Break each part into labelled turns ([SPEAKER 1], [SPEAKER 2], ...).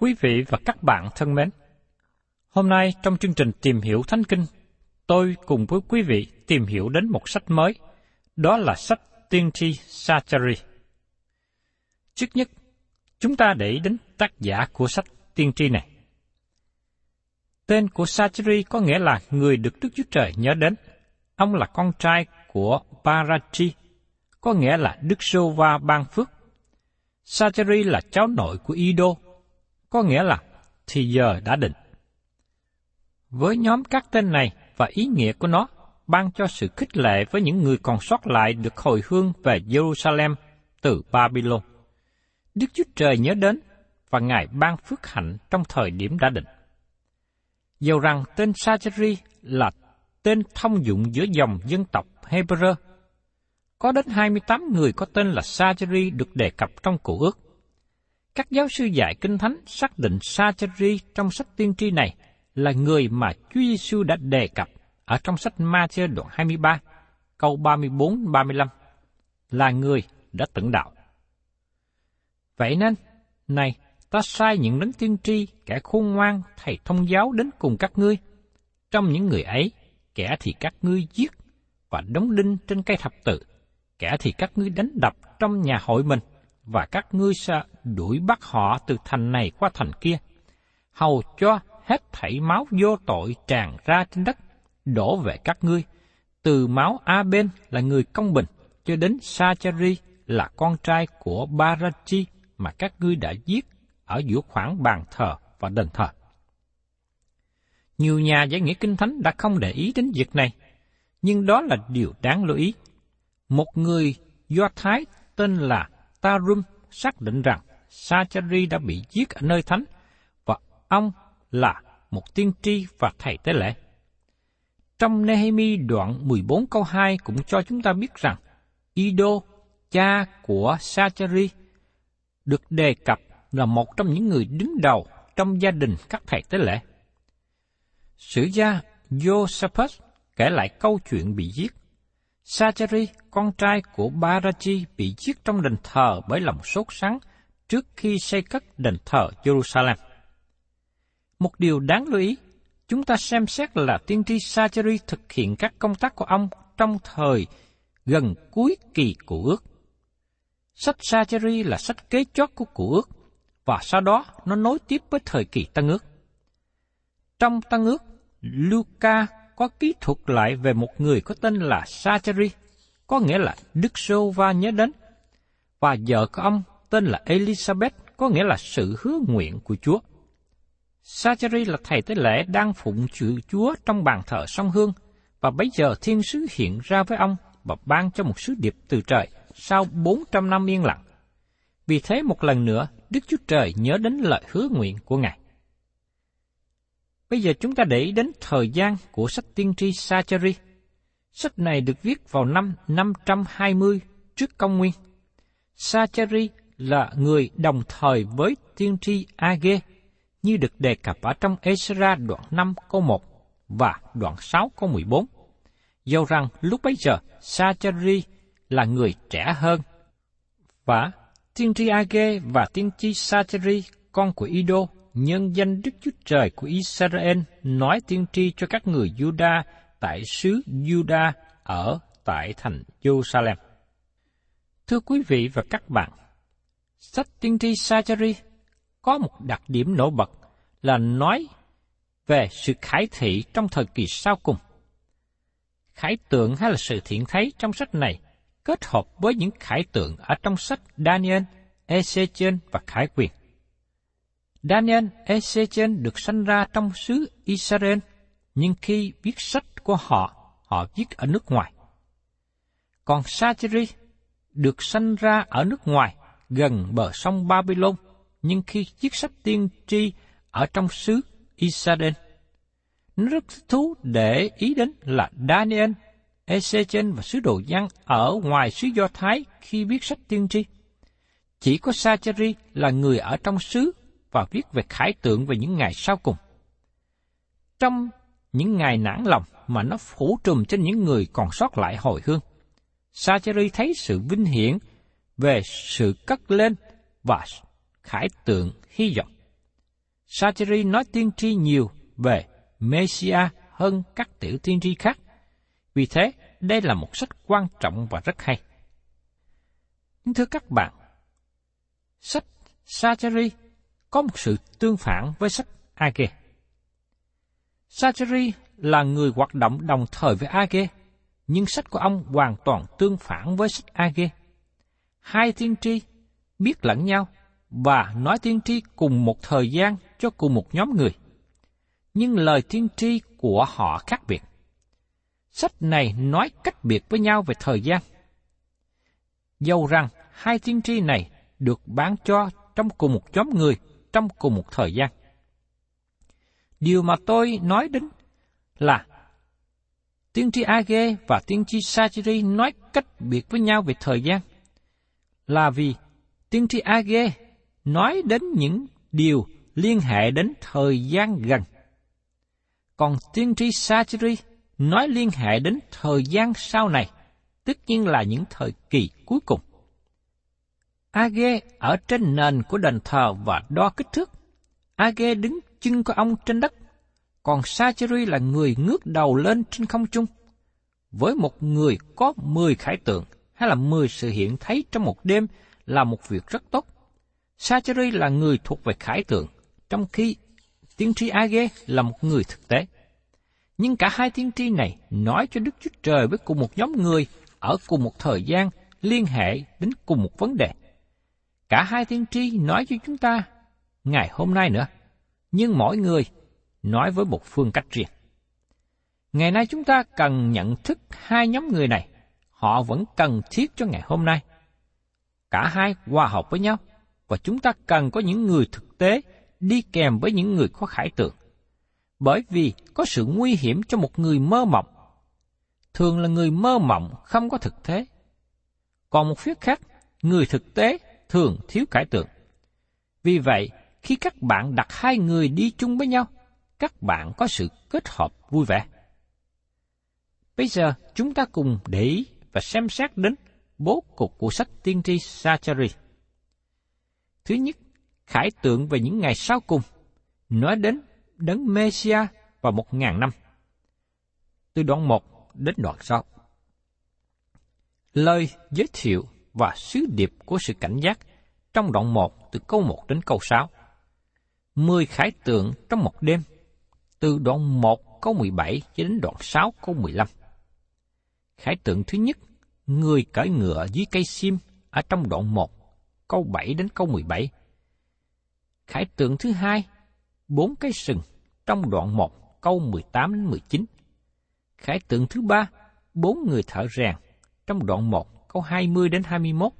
[SPEAKER 1] Quý vị và các bạn thân mến, hôm nay trong chương trình Tìm hiểu Thánh Kinh, tôi cùng với quý vị tìm hiểu đến một sách mới, đó là sách Tiên tri Sachari. Trước nhất, chúng ta để ý đến tác giả của sách tiên tri này. Tên của Sachari có nghĩa là người được Đức Chúa Trời nhớ đến. Ông là con trai của Barachi, có nghĩa là Đức Sô Va ban phước. Sachari là cháu nội của Ido, có nghĩa là thì giờ đã định. Với nhóm các tên này và ý nghĩa của nó, ban cho sự khích lệ với những người còn sót lại được hồi hương về Jerusalem từ Babylon. Đức Chúa Trời nhớ đến và Ngài ban phước hạnh trong thời điểm đã định. Dầu rằng tên Sacheri là tên thông dụng giữa dòng dân tộc Hebrew, có đến 28 người có tên là Sacheri được đề cập trong Cụ ước. Các giáo sư dạy Kinh Thánh xác định Sacheri trong sách tiên tri này là người mà Chúa Giêsu đã đề cập ở trong sách Ma-thi đoạn 23, câu 34-35, là người đã tận đạo. Vậy nên, này, ta sai những đấng tiên tri, kẻ khôn ngoan, thầy thông giáo đến cùng các ngươi. Trong những người ấy, kẻ thì các ngươi giết và đóng đinh trên cây thập tự, kẻ thì các ngươi đánh đập trong nhà hội mình, và các ngươi sẽ đuổi bắt họ từ thành này qua thành kia, hầu cho hết thảy máu vô tội tràn ra trên đất, đổ về các ngươi, từ máu A bên là người công bình, cho đến Sachari là con trai của Barachi mà các ngươi đã giết ở giữa khoảng bàn thờ và đền thờ. Nhiều nhà giải nghĩa kinh thánh đã không để ý đến việc này, nhưng đó là điều đáng lưu ý. Một người Do Thái tên là Tarum xác định rằng Sachari đã bị giết ở nơi thánh và ông là một tiên tri và thầy tế lễ. Trong Nehemi đoạn 14 câu 2 cũng cho chúng ta biết rằng Ido, cha của Sachari, được đề cập là một trong những người đứng đầu trong gia đình các thầy tế lễ. Sử gia Joseph kể lại câu chuyện bị giết. Sachari, con trai của Barachi, bị giết trong đền thờ bởi lòng sốt sắng trước khi xây cất đền thờ Jerusalem. Một điều đáng lưu ý, chúng ta xem xét là tiên tri Sachari thực hiện các công tác của ông trong thời gần cuối kỳ của ước. Sách Sachari là sách kế chót của cụ ước, và sau đó nó nối tiếp với thời kỳ Tân ước. Trong Tăng ước, Luca có ký thuật lại về một người có tên là Sachari có nghĩa là Đức Sô Va nhớ đến, và vợ của ông tên là Elizabeth, có nghĩa là sự hứa nguyện của Chúa. Sachari là thầy tế lễ đang phụng sự Chúa trong bàn thờ sông Hương, và bây giờ thiên sứ hiện ra với ông và ban cho một sứ điệp từ trời sau 400 năm yên lặng. Vì thế một lần nữa, Đức Chúa Trời nhớ đến lời hứa nguyện của Ngài. Bây giờ chúng ta để ý đến thời gian của sách tiên tri Sacheri. Sách này được viết vào năm 520 trước công nguyên. Sacheri là người đồng thời với tiên tri Age, như được đề cập ở trong Ezra đoạn 5 câu 1 và đoạn 6 câu 14. Dầu rằng lúc bấy giờ Sacheri là người trẻ hơn và tiên tri Age và tiên tri Sacheri con của Ido nhân danh Đức Chúa Trời của Israel nói tiên tri cho các người Juda tại xứ Juda ở tại thành Jerusalem. Thưa quý vị và các bạn, sách tiên tri Sacheri có một đặc điểm nổi bật là nói về sự khải thị trong thời kỳ sau cùng. Khải tượng hay là sự thiện thấy trong sách này kết hợp với những khải tượng ở trong sách Daniel, Ezechiel và Khải quyền. Daniel Ezechen được sanh ra trong xứ Israel, nhưng khi viết sách của họ, họ viết ở nước ngoài. Còn Sacheri được sanh ra ở nước ngoài, gần bờ sông Babylon, nhưng khi viết sách tiên tri ở trong xứ Israel. Nó rất thú để ý đến là Daniel, Ezechen và sứ đồ dân ở ngoài xứ Do Thái khi viết sách tiên tri. Chỉ có Sacheri là người ở trong xứ và viết về khải tượng về những ngày sau cùng. Trong những ngày nản lòng mà nó phủ trùm trên những người còn sót lại hồi hương, Sacheri thấy sự vinh hiển về sự cất lên và khải tượng hy vọng. Sacheri nói tiên tri nhiều về Messiah hơn các tiểu tiên tri khác. Vì thế, đây là một sách quan trọng và rất hay. Nhưng thưa các bạn, sách Sacheri có một sự tương phản với sách Age. Sacheri là người hoạt động đồng thời với Age, nhưng sách của ông hoàn toàn tương phản với sách Age. Hai tiên tri biết lẫn nhau và nói tiên tri cùng một thời gian cho cùng một nhóm người. Nhưng lời tiên tri của họ khác biệt. Sách này nói cách biệt với nhau về thời gian. Dầu rằng hai tiên tri này được bán cho trong cùng một nhóm người trong cùng một thời gian. Điều mà tôi nói đến là tiên tri Age và tiên tri Sacheri nói cách biệt với nhau về thời gian là vì tiên tri Age nói đến những điều liên hệ đến thời gian gần. Còn tiên tri Sacheri nói liên hệ đến thời gian sau này, tất nhiên là những thời kỳ cuối cùng. Age ở trên nền của đền thờ và đo kích thước. Age đứng chân của ông trên đất, còn Sacheri là người ngước đầu lên trên không trung. Với một người có mười khải tượng hay là mười sự hiện thấy trong một đêm là một việc rất tốt. Sacheri là người thuộc về khải tượng, trong khi tiên tri Age là một người thực tế. Nhưng cả hai tiên tri này nói cho Đức Chúa Trời với cùng một nhóm người ở cùng một thời gian liên hệ đến cùng một vấn đề. Cả hai tiên tri nói cho chúng ta ngày hôm nay nữa, nhưng mỗi người nói với một phương cách riêng. Ngày nay chúng ta cần nhận thức hai nhóm người này, họ vẫn cần thiết cho ngày hôm nay. Cả hai hòa hợp với nhau, và chúng ta cần có những người thực tế đi kèm với những người có khải tượng. Bởi vì có sự nguy hiểm cho một người mơ mộng. Thường là người mơ mộng không có thực tế. Còn một phía khác, người thực tế thường thiếu cải tượng. Vì vậy, khi các bạn đặt hai người đi chung với nhau, các bạn có sự kết hợp vui vẻ. Bây giờ, chúng ta cùng để ý và xem xét đến bố cục của sách tiên tri Sachari. Thứ nhất, khải tượng về những ngày sau cùng, nói đến đấng Messia vào một ngàn năm. Từ đoạn 1 đến đoạn 6. Lời giới thiệu và sứ điệp của sự cảnh giác trong đoạn 1 từ câu 1 đến câu 6. Mười khải tượng trong một đêm, từ đoạn 1 câu 17 cho đến đoạn 6 câu 15. Khải tượng thứ nhất, người cởi ngựa dưới cây sim ở trong đoạn 1, câu 7 đến câu 17. Khải tượng thứ hai, bốn cái sừng trong đoạn 1, câu 18 đến 19. Khải tượng thứ ba, bốn người thợ rèn trong đoạn 1, câu 20 đến 21.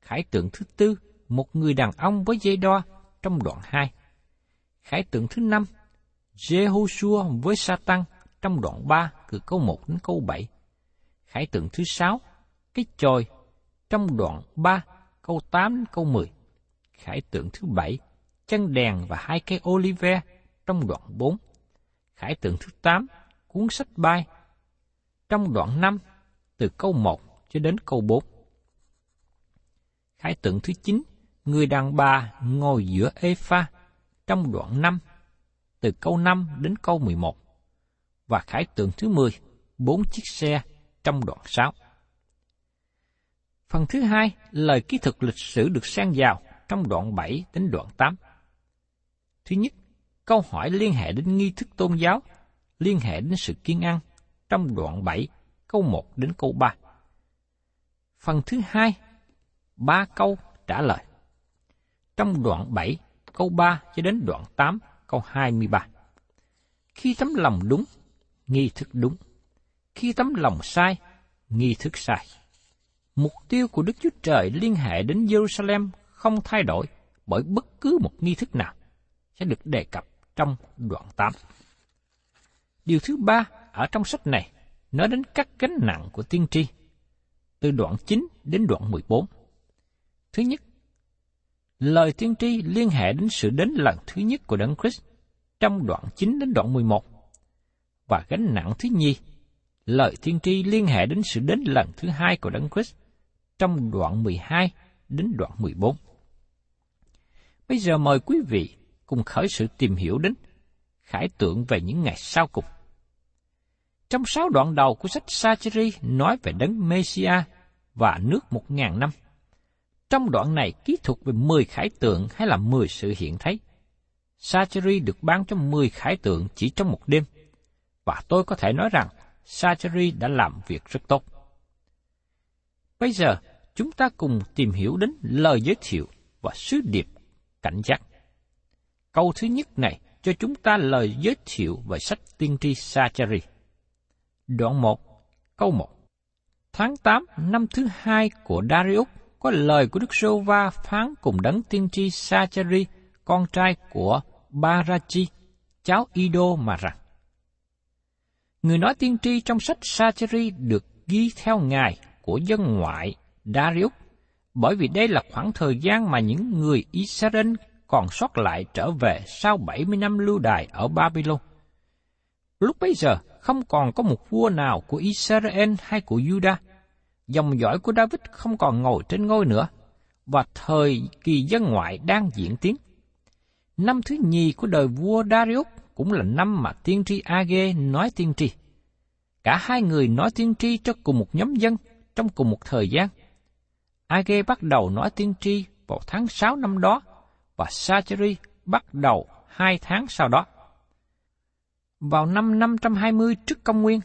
[SPEAKER 1] Khải tượng thứ tư, một người đàn ông với dây đo trong đoạn 2. Khải tượng thứ năm, Jehoshua với Satan trong đoạn 3 từ câu 1 đến câu 7. Khải tượng thứ sáu, cái chòi trong đoạn 3 câu 8 đến câu 10. Khải tượng thứ bảy, chân đèn và hai cây olive trong đoạn 4. Khải tượng thứ 8, cuốn sách bay trong đoạn 5 từ câu 1 cho đến câu 4. Khải tượng thứ 9, người đàn bà ngồi giữa Epha trong đoạn 5 từ câu 5 đến câu 11. Và khải tượng thứ 10, bốn chiếc xe trong đoạn 6. Phần thứ hai, lời ký thực lịch sử được xen vào trong đoạn 7 đến đoạn 8. Thứ nhất, câu hỏi liên hệ đến nghi thức tôn giáo, liên hệ đến sự kiên ăn trong đoạn 7, câu 1 đến câu 3. Phần thứ hai, ba câu trả lời. Trong đoạn 7, câu 3 cho đến đoạn 8, câu 23. Khi tấm lòng đúng, nghi thức đúng. Khi tấm lòng sai, nghi thức sai. Mục tiêu của Đức Chúa Trời liên hệ đến Jerusalem không thay đổi bởi bất cứ một nghi thức nào sẽ được đề cập trong đoạn 8. Điều thứ ba ở trong sách này nói đến các gánh nặng của tiên tri, từ đoạn 9 đến đoạn 14. Thứ nhất, lời tiên tri liên hệ đến sự đến lần thứ nhất của Đấng Christ trong đoạn 9 đến đoạn 11. Và gánh nặng thứ nhì, lời tiên tri liên hệ đến sự đến lần thứ hai của Đấng Christ trong đoạn 12 đến đoạn 14. Bây giờ mời quý vị cùng khởi sự tìm hiểu đến khải tượng về những ngày sau cùng. Trong sáu đoạn đầu của sách Sacheri nói về đấng Messia và nước một ngàn năm. Trong đoạn này ký thuật về mười khải tượng hay là mười sự hiện thấy. Sacheri được ban cho mười khải tượng chỉ trong một đêm. Và tôi có thể nói rằng Sacheri đã làm việc rất tốt. Bây giờ, chúng ta cùng tìm hiểu đến lời giới thiệu và sứ điệp cảnh giác. Câu thứ nhất này cho chúng ta lời giới thiệu về sách tiên tri Sacheri. Đoạn 1, câu 1. Tháng 8 năm thứ hai của Darius có lời của Đức Sô Va phán cùng đấng tiên tri Sachari con trai của Barachi, cháu Ido mà rằng. Người nói tiên tri trong sách Sachari được ghi theo ngài của dân ngoại Darius, bởi vì đây là khoảng thời gian mà những người Israel còn sót lại trở về sau 70 năm lưu đài ở Babylon. Lúc bấy giờ, không còn có một vua nào của Israel hay của Judah. Dòng dõi của David không còn ngồi trên ngôi nữa, và thời kỳ dân ngoại đang diễn tiến. Năm thứ nhì của đời vua Darius cũng là năm mà tiên tri Age nói tiên tri. Cả hai người nói tiên tri cho cùng một nhóm dân trong cùng một thời gian. Age bắt đầu nói tiên tri vào tháng 6 năm đó, và Sacheri bắt đầu hai tháng sau đó. Vào năm 520 trước công nguyên,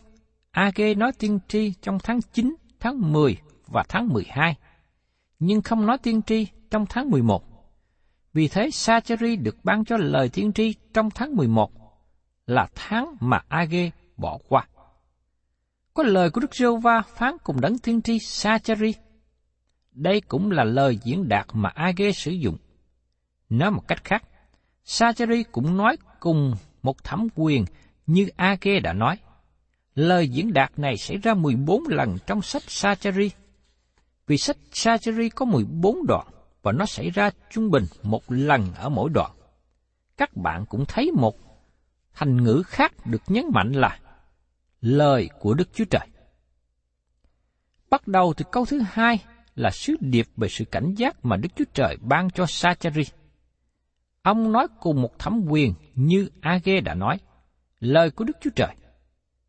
[SPEAKER 1] Age nói tiên tri trong tháng 9, tháng 10 và tháng 12, nhưng không nói tiên tri trong tháng 11. Vì thế Sacheri được ban cho lời tiên tri trong tháng 11 là tháng mà Age bỏ qua. Có lời của Đức giê va phán cùng đấng tiên tri Sacheri. Đây cũng là lời diễn đạt mà Age sử dụng. Nói một cách khác, Sacheri cũng nói cùng một thẩm quyền như a kê đã nói. Lời diễn đạt này xảy ra 14 lần trong sách Sacheri. Vì sách Sacheri có 14 đoạn và nó xảy ra trung bình một lần ở mỗi đoạn. Các bạn cũng thấy một thành ngữ khác được nhấn mạnh là lời của Đức Chúa Trời. Bắt đầu từ câu thứ hai là sứ điệp về sự cảnh giác mà Đức Chúa Trời ban cho Sacheri. Ông nói cùng một thẩm quyền như Age đã nói, lời của Đức Chúa Trời.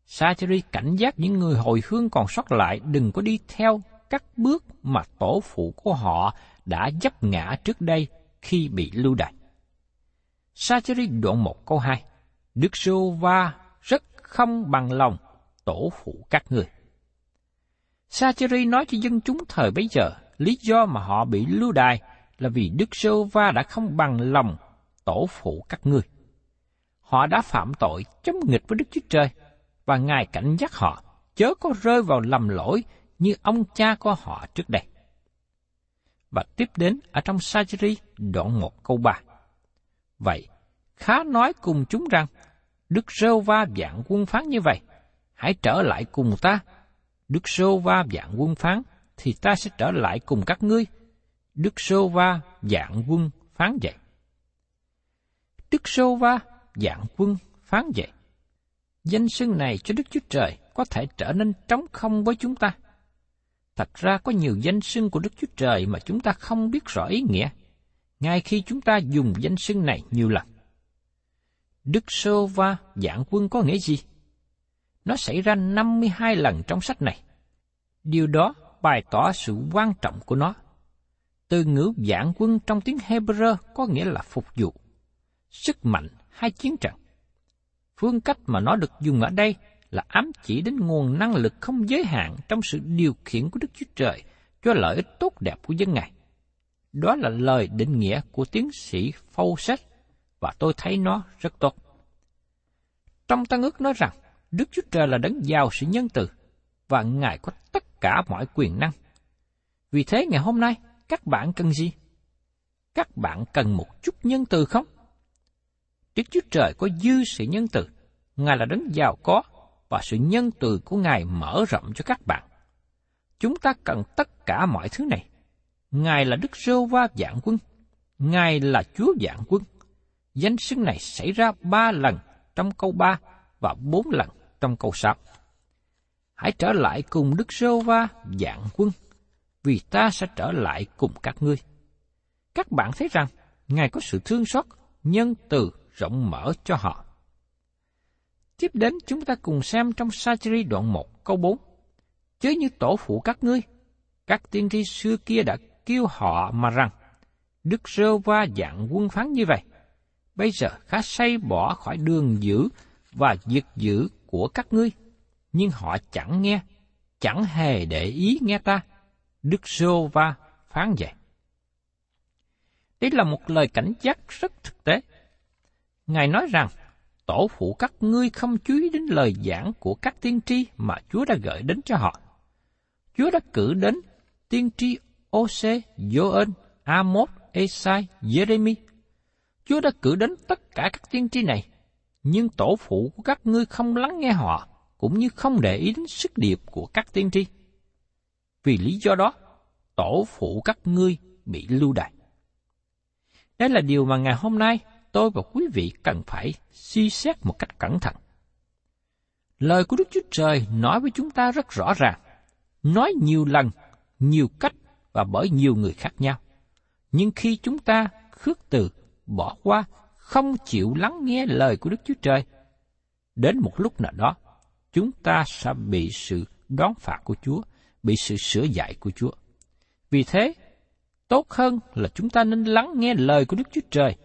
[SPEAKER 1] Sacheri cảnh giác những người hồi hương còn sót lại đừng có đi theo các bước mà tổ phụ của họ đã dấp ngã trước đây khi bị lưu đày. Sacheri đoạn 1 câu 2 Đức Sô Va rất không bằng lòng tổ phụ các người. Sacheri nói cho dân chúng thời bấy giờ, lý do mà họ bị lưu đày là vì Đức Sô Va đã không bằng lòng tổ phụ các ngươi. Họ đã phạm tội chống nghịch với Đức Chúa Trời, và Ngài cảnh giác họ, chớ có rơi vào lầm lỗi như ông cha của họ trước đây. Và tiếp đến ở trong Sajri đoạn 1 câu 3. Vậy, khá nói cùng chúng rằng, Đức Rêu Va dạng quân phán như vậy, hãy trở lại cùng ta. Đức Rêu Va dạng quân phán, thì ta sẽ trở lại cùng các ngươi. Đức Rêu Va dạng quân phán vậy. Đức Rêu Va dạng quân phán vậy. Danh xưng này cho Đức Chúa Trời có thể trở nên trống không với chúng ta. Thật ra có nhiều danh xưng của Đức Chúa Trời mà chúng ta không biết rõ ý nghĩa, ngay khi chúng ta dùng danh xưng này nhiều lần. Đức Sô Va dạng quân có nghĩa gì? Nó xảy ra 52 lần trong sách này. Điều đó bày tỏ sự quan trọng của nó. Từ ngữ dạng quân trong tiếng Hebrew có nghĩa là phục vụ, sức mạnh hay chiến trận. Phương cách mà nó được dùng ở đây là ám chỉ đến nguồn năng lực không giới hạn trong sự điều khiển của Đức Chúa Trời cho lợi ích tốt đẹp của dân Ngài. Đó là lời định nghĩa của tiến sĩ Fawcett và tôi thấy nó rất tốt. Trong Tăng ước nói rằng, Đức Chúa Trời là đấng giàu sự nhân từ và Ngài có tất cả mọi quyền năng. Vì thế ngày hôm nay, các bạn cần gì? Các bạn cần một chút nhân từ không? Đức Chúa Trời có dư sự nhân từ, Ngài là đấng giàu có và sự nhân từ của Ngài mở rộng cho các bạn. Chúng ta cần tất cả mọi thứ này. Ngài là Đức Rô Va dạng quân. Ngài là Chúa dạng quân. Danh xưng này xảy ra ba lần trong câu ba và bốn lần trong câu sáu. Hãy trở lại cùng Đức Rô Va dạng quân, vì ta sẽ trở lại cùng các ngươi. Các bạn thấy rằng, Ngài có sự thương xót, nhân từ rộng mở cho họ. Tiếp đến chúng ta cùng xem trong Sacheri đoạn 1 câu 4. Chớ như tổ phụ các ngươi, các tiên tri xưa kia đã kêu họ mà rằng, Đức Rơ Va dạng quân phán như vậy. Bây giờ khá say bỏ khỏi đường dữ và diệt dữ của các ngươi, nhưng họ chẳng nghe, chẳng hề để ý nghe ta. Đức Rơ Va phán vậy. Đây là một lời cảnh giác rất thực tế. Ngài nói rằng, tổ phụ các ngươi không chú ý đến lời giảng của các tiên tri mà Chúa đã gửi đến cho họ. Chúa đã cử đến tiên tri Ose, Joel, Amos, Esai, Jeremy. Chúa đã cử đến tất cả các tiên tri này, nhưng tổ phụ của các ngươi không lắng nghe họ, cũng như không để ý đến sức điệp của các tiên tri. Vì lý do đó, tổ phụ các ngươi bị lưu đày. Đây là điều mà ngày hôm nay tôi và quý vị cần phải suy xét một cách cẩn thận. Lời của Đức Chúa Trời nói với chúng ta rất rõ ràng, nói nhiều lần, nhiều cách và bởi nhiều người khác nhau. Nhưng khi chúng ta khước từ, bỏ qua, không chịu lắng nghe lời của Đức Chúa Trời, đến một lúc nào đó, chúng ta sẽ bị sự đón phạt của Chúa, bị sự sửa dạy của Chúa. Vì thế, tốt hơn là chúng ta nên lắng nghe lời của Đức Chúa Trời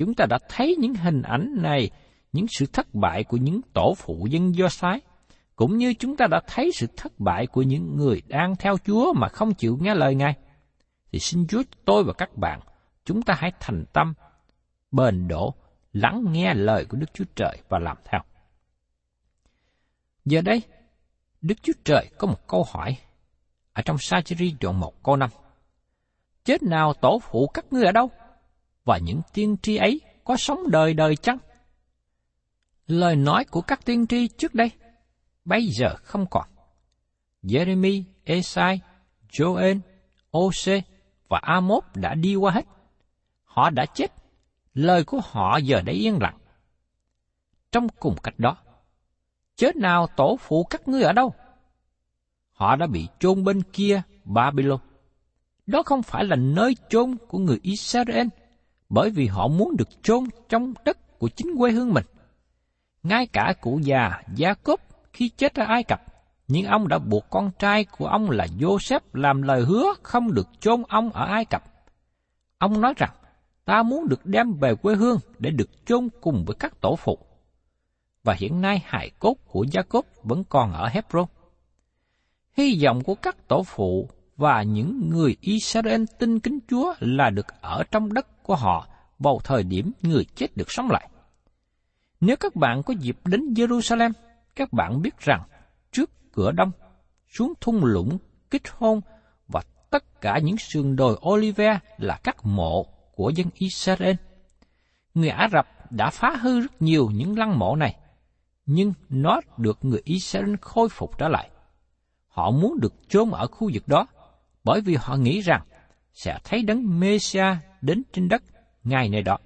[SPEAKER 1] chúng ta đã thấy những hình ảnh này, những sự thất bại của những tổ phụ dân Do sái, cũng như chúng ta đã thấy sự thất bại của những người đang theo Chúa mà không chịu nghe lời Ngài. Thì xin Chúa tôi và các bạn, chúng ta hãy thành tâm, bền độ, lắng nghe lời của Đức Chúa Trời và làm theo. Giờ đây, Đức Chúa Trời có một câu hỏi ở trong Sa-jiri đoạn 1 câu 5. Chết nào tổ phụ các ngươi ở đâu? Và những tiên tri ấy có sống đời đời chăng? Lời nói của các tiên tri trước đây, bây giờ không còn. Jeremy, Esai, Joel, Ose và Amos đã đi qua hết. Họ đã chết. Lời của họ giờ đã yên lặng. Trong cùng cách đó, chết nào tổ phụ các ngươi ở đâu? Họ đã bị chôn bên kia Babylon. Đó không phải là nơi chôn của người Israel, bởi vì họ muốn được chôn trong đất của chính quê hương mình. Ngay cả cụ già Gia Cốp khi chết ở Ai Cập, nhưng ông đã buộc con trai của ông là Joseph làm lời hứa không được chôn ông ở Ai Cập. Ông nói rằng, ta muốn được đem về quê hương để được chôn cùng với các tổ phụ. và hiện nay hài cốt của Gia-cốp vẫn còn ở Hebron. Hy vọng của các tổ phụ và những người Israel tin kính Chúa là được ở trong đất của họ vào thời điểm người chết được sống lại. Nếu các bạn có dịp đến Jerusalem, các bạn biết rằng trước cửa đông, xuống thung lũng kích hôn và tất cả những sườn đồi Olive là các mộ của dân Israel. Người Ả Rập đã phá hư rất nhiều những lăng mộ này, nhưng nó được người Israel khôi phục trở lại. Họ muốn được chôn ở khu vực đó, bởi vì họ nghĩ rằng sẽ thấy đấng Mêsia đến trên đất ngay nơi đó.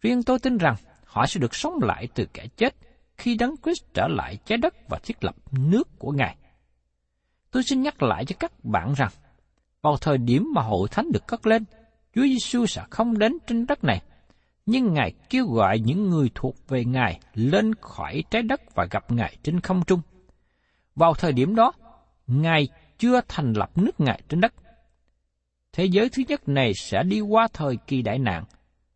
[SPEAKER 1] Riêng tôi tin rằng họ sẽ được sống lại từ kẻ chết khi đấng Christ trở lại trái đất và thiết lập nước của Ngài. Tôi xin nhắc lại cho các bạn rằng, vào thời điểm mà hội thánh được cất lên, Chúa Giêsu sẽ không đến trên đất này, nhưng Ngài kêu gọi những người thuộc về Ngài lên khỏi trái đất và gặp Ngài trên không trung. Vào thời điểm đó, Ngài chưa thành lập nước Ngài trên đất. Thế giới thứ nhất này sẽ đi qua thời kỳ đại nạn,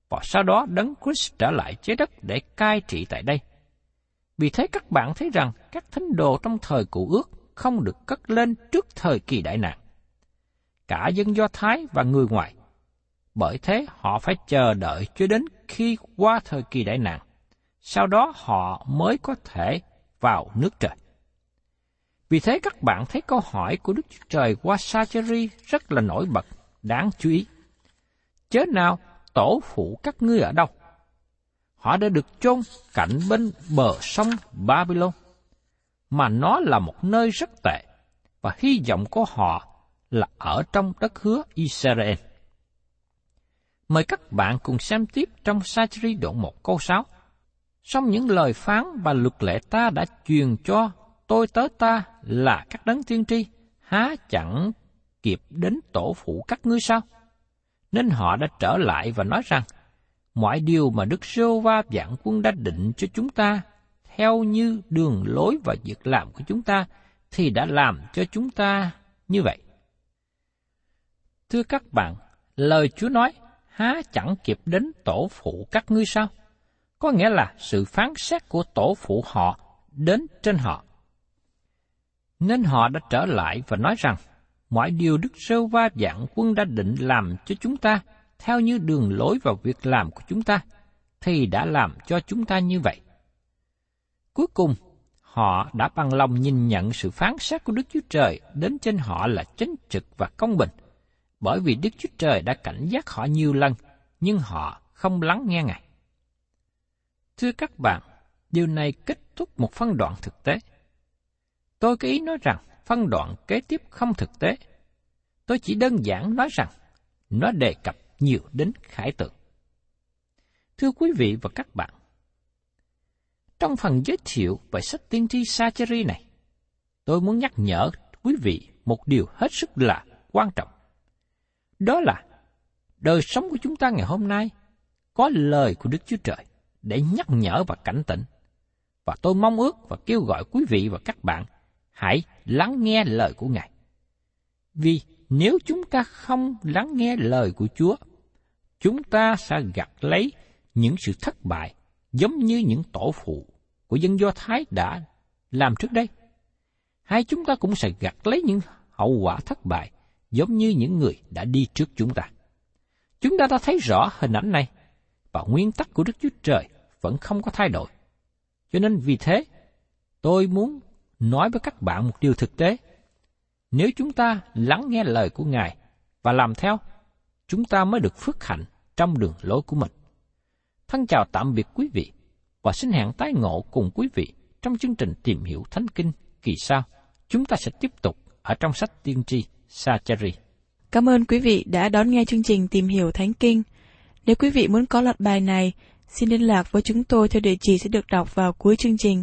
[SPEAKER 1] và sau đó đấng Christ trở lại trái đất để cai trị tại đây. Vì thế các bạn thấy rằng các thánh đồ trong thời cụ ước không được cất lên trước thời kỳ đại nạn. Cả dân Do Thái và người ngoài. Bởi thế họ phải chờ đợi cho đến khi qua thời kỳ đại nạn. Sau đó họ mới có thể vào nước trời. Vì thế các bạn thấy câu hỏi của Đức Chúa Trời qua Sacheri rất là nổi bật, đáng chú ý. Chớ nào tổ phụ các ngươi ở đâu? Họ đã được chôn cạnh bên bờ sông Babylon, mà nó là một nơi rất tệ, và hy vọng của họ là ở trong đất hứa Israel. Mời các bạn cùng xem tiếp trong Sacheri đoạn 1 câu 6. Trong những lời phán và luật lệ ta đã truyền cho tôi tớ ta là các đấng tiên tri, há chẳng kịp đến tổ phụ các ngươi sao? Nên họ đã trở lại và nói rằng, mọi điều mà Đức Sô Va Vạn quân đã định cho chúng ta, theo như đường lối và việc làm của chúng ta, thì đã làm cho chúng ta như vậy. Thưa các bạn, lời Chúa nói, há chẳng kịp đến tổ phụ các ngươi sao? Có nghĩa là sự phán xét của tổ phụ họ đến trên họ. Nên họ đã trở lại và nói rằng, mọi điều Đức Sơ Va dạng quân đã định làm cho chúng ta, theo như đường lối và việc làm của chúng ta, thì đã làm cho chúng ta như vậy. Cuối cùng, họ đã bằng lòng nhìn nhận sự phán xét của Đức Chúa Trời đến trên họ là chính trực và công bình, bởi vì Đức Chúa Trời đã cảnh giác họ nhiều lần, nhưng họ không lắng nghe Ngài. Thưa các bạn, điều này kết thúc một phân đoạn thực tế. Tôi có ý nói rằng phân đoạn kế tiếp không thực tế. Tôi chỉ đơn giản nói rằng nó đề cập nhiều đến khải tượng. Thưa quý vị và các bạn, trong phần giới thiệu về sách tiên tri Sacheri này, tôi muốn nhắc nhở quý vị một điều hết sức là quan trọng. Đó là đời sống của chúng ta ngày hôm nay có lời của Đức Chúa Trời để nhắc nhở và cảnh tỉnh. Và tôi mong ước và kêu gọi quý vị và các bạn hãy lắng nghe lời của Ngài. Vì nếu chúng ta không lắng nghe lời của Chúa, chúng ta sẽ gặt lấy những sự thất bại giống như những tổ phụ của dân Do Thái đã làm trước đây. Hay chúng ta cũng sẽ gặt lấy những hậu quả thất bại giống như những người đã đi trước chúng ta. Chúng ta đã thấy rõ hình ảnh này và nguyên tắc của Đức Chúa Trời vẫn không có thay đổi. Cho nên vì thế, tôi muốn nói với các bạn một điều thực tế. Nếu chúng ta lắng nghe lời của Ngài và làm theo, chúng ta mới được phước hạnh trong đường lối của mình. Thân chào tạm biệt quý vị và xin hẹn tái ngộ cùng quý vị trong chương trình tìm hiểu Thánh Kinh kỳ sau. Chúng ta sẽ tiếp tục ở trong sách tiên tri Sacheri.
[SPEAKER 2] Cảm ơn quý vị đã đón nghe chương trình Tìm hiểu Thánh Kinh. Nếu quý vị muốn có loạt bài này, xin liên lạc với chúng tôi theo địa chỉ sẽ được đọc vào cuối chương trình.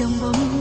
[SPEAKER 3] Chưa hẹn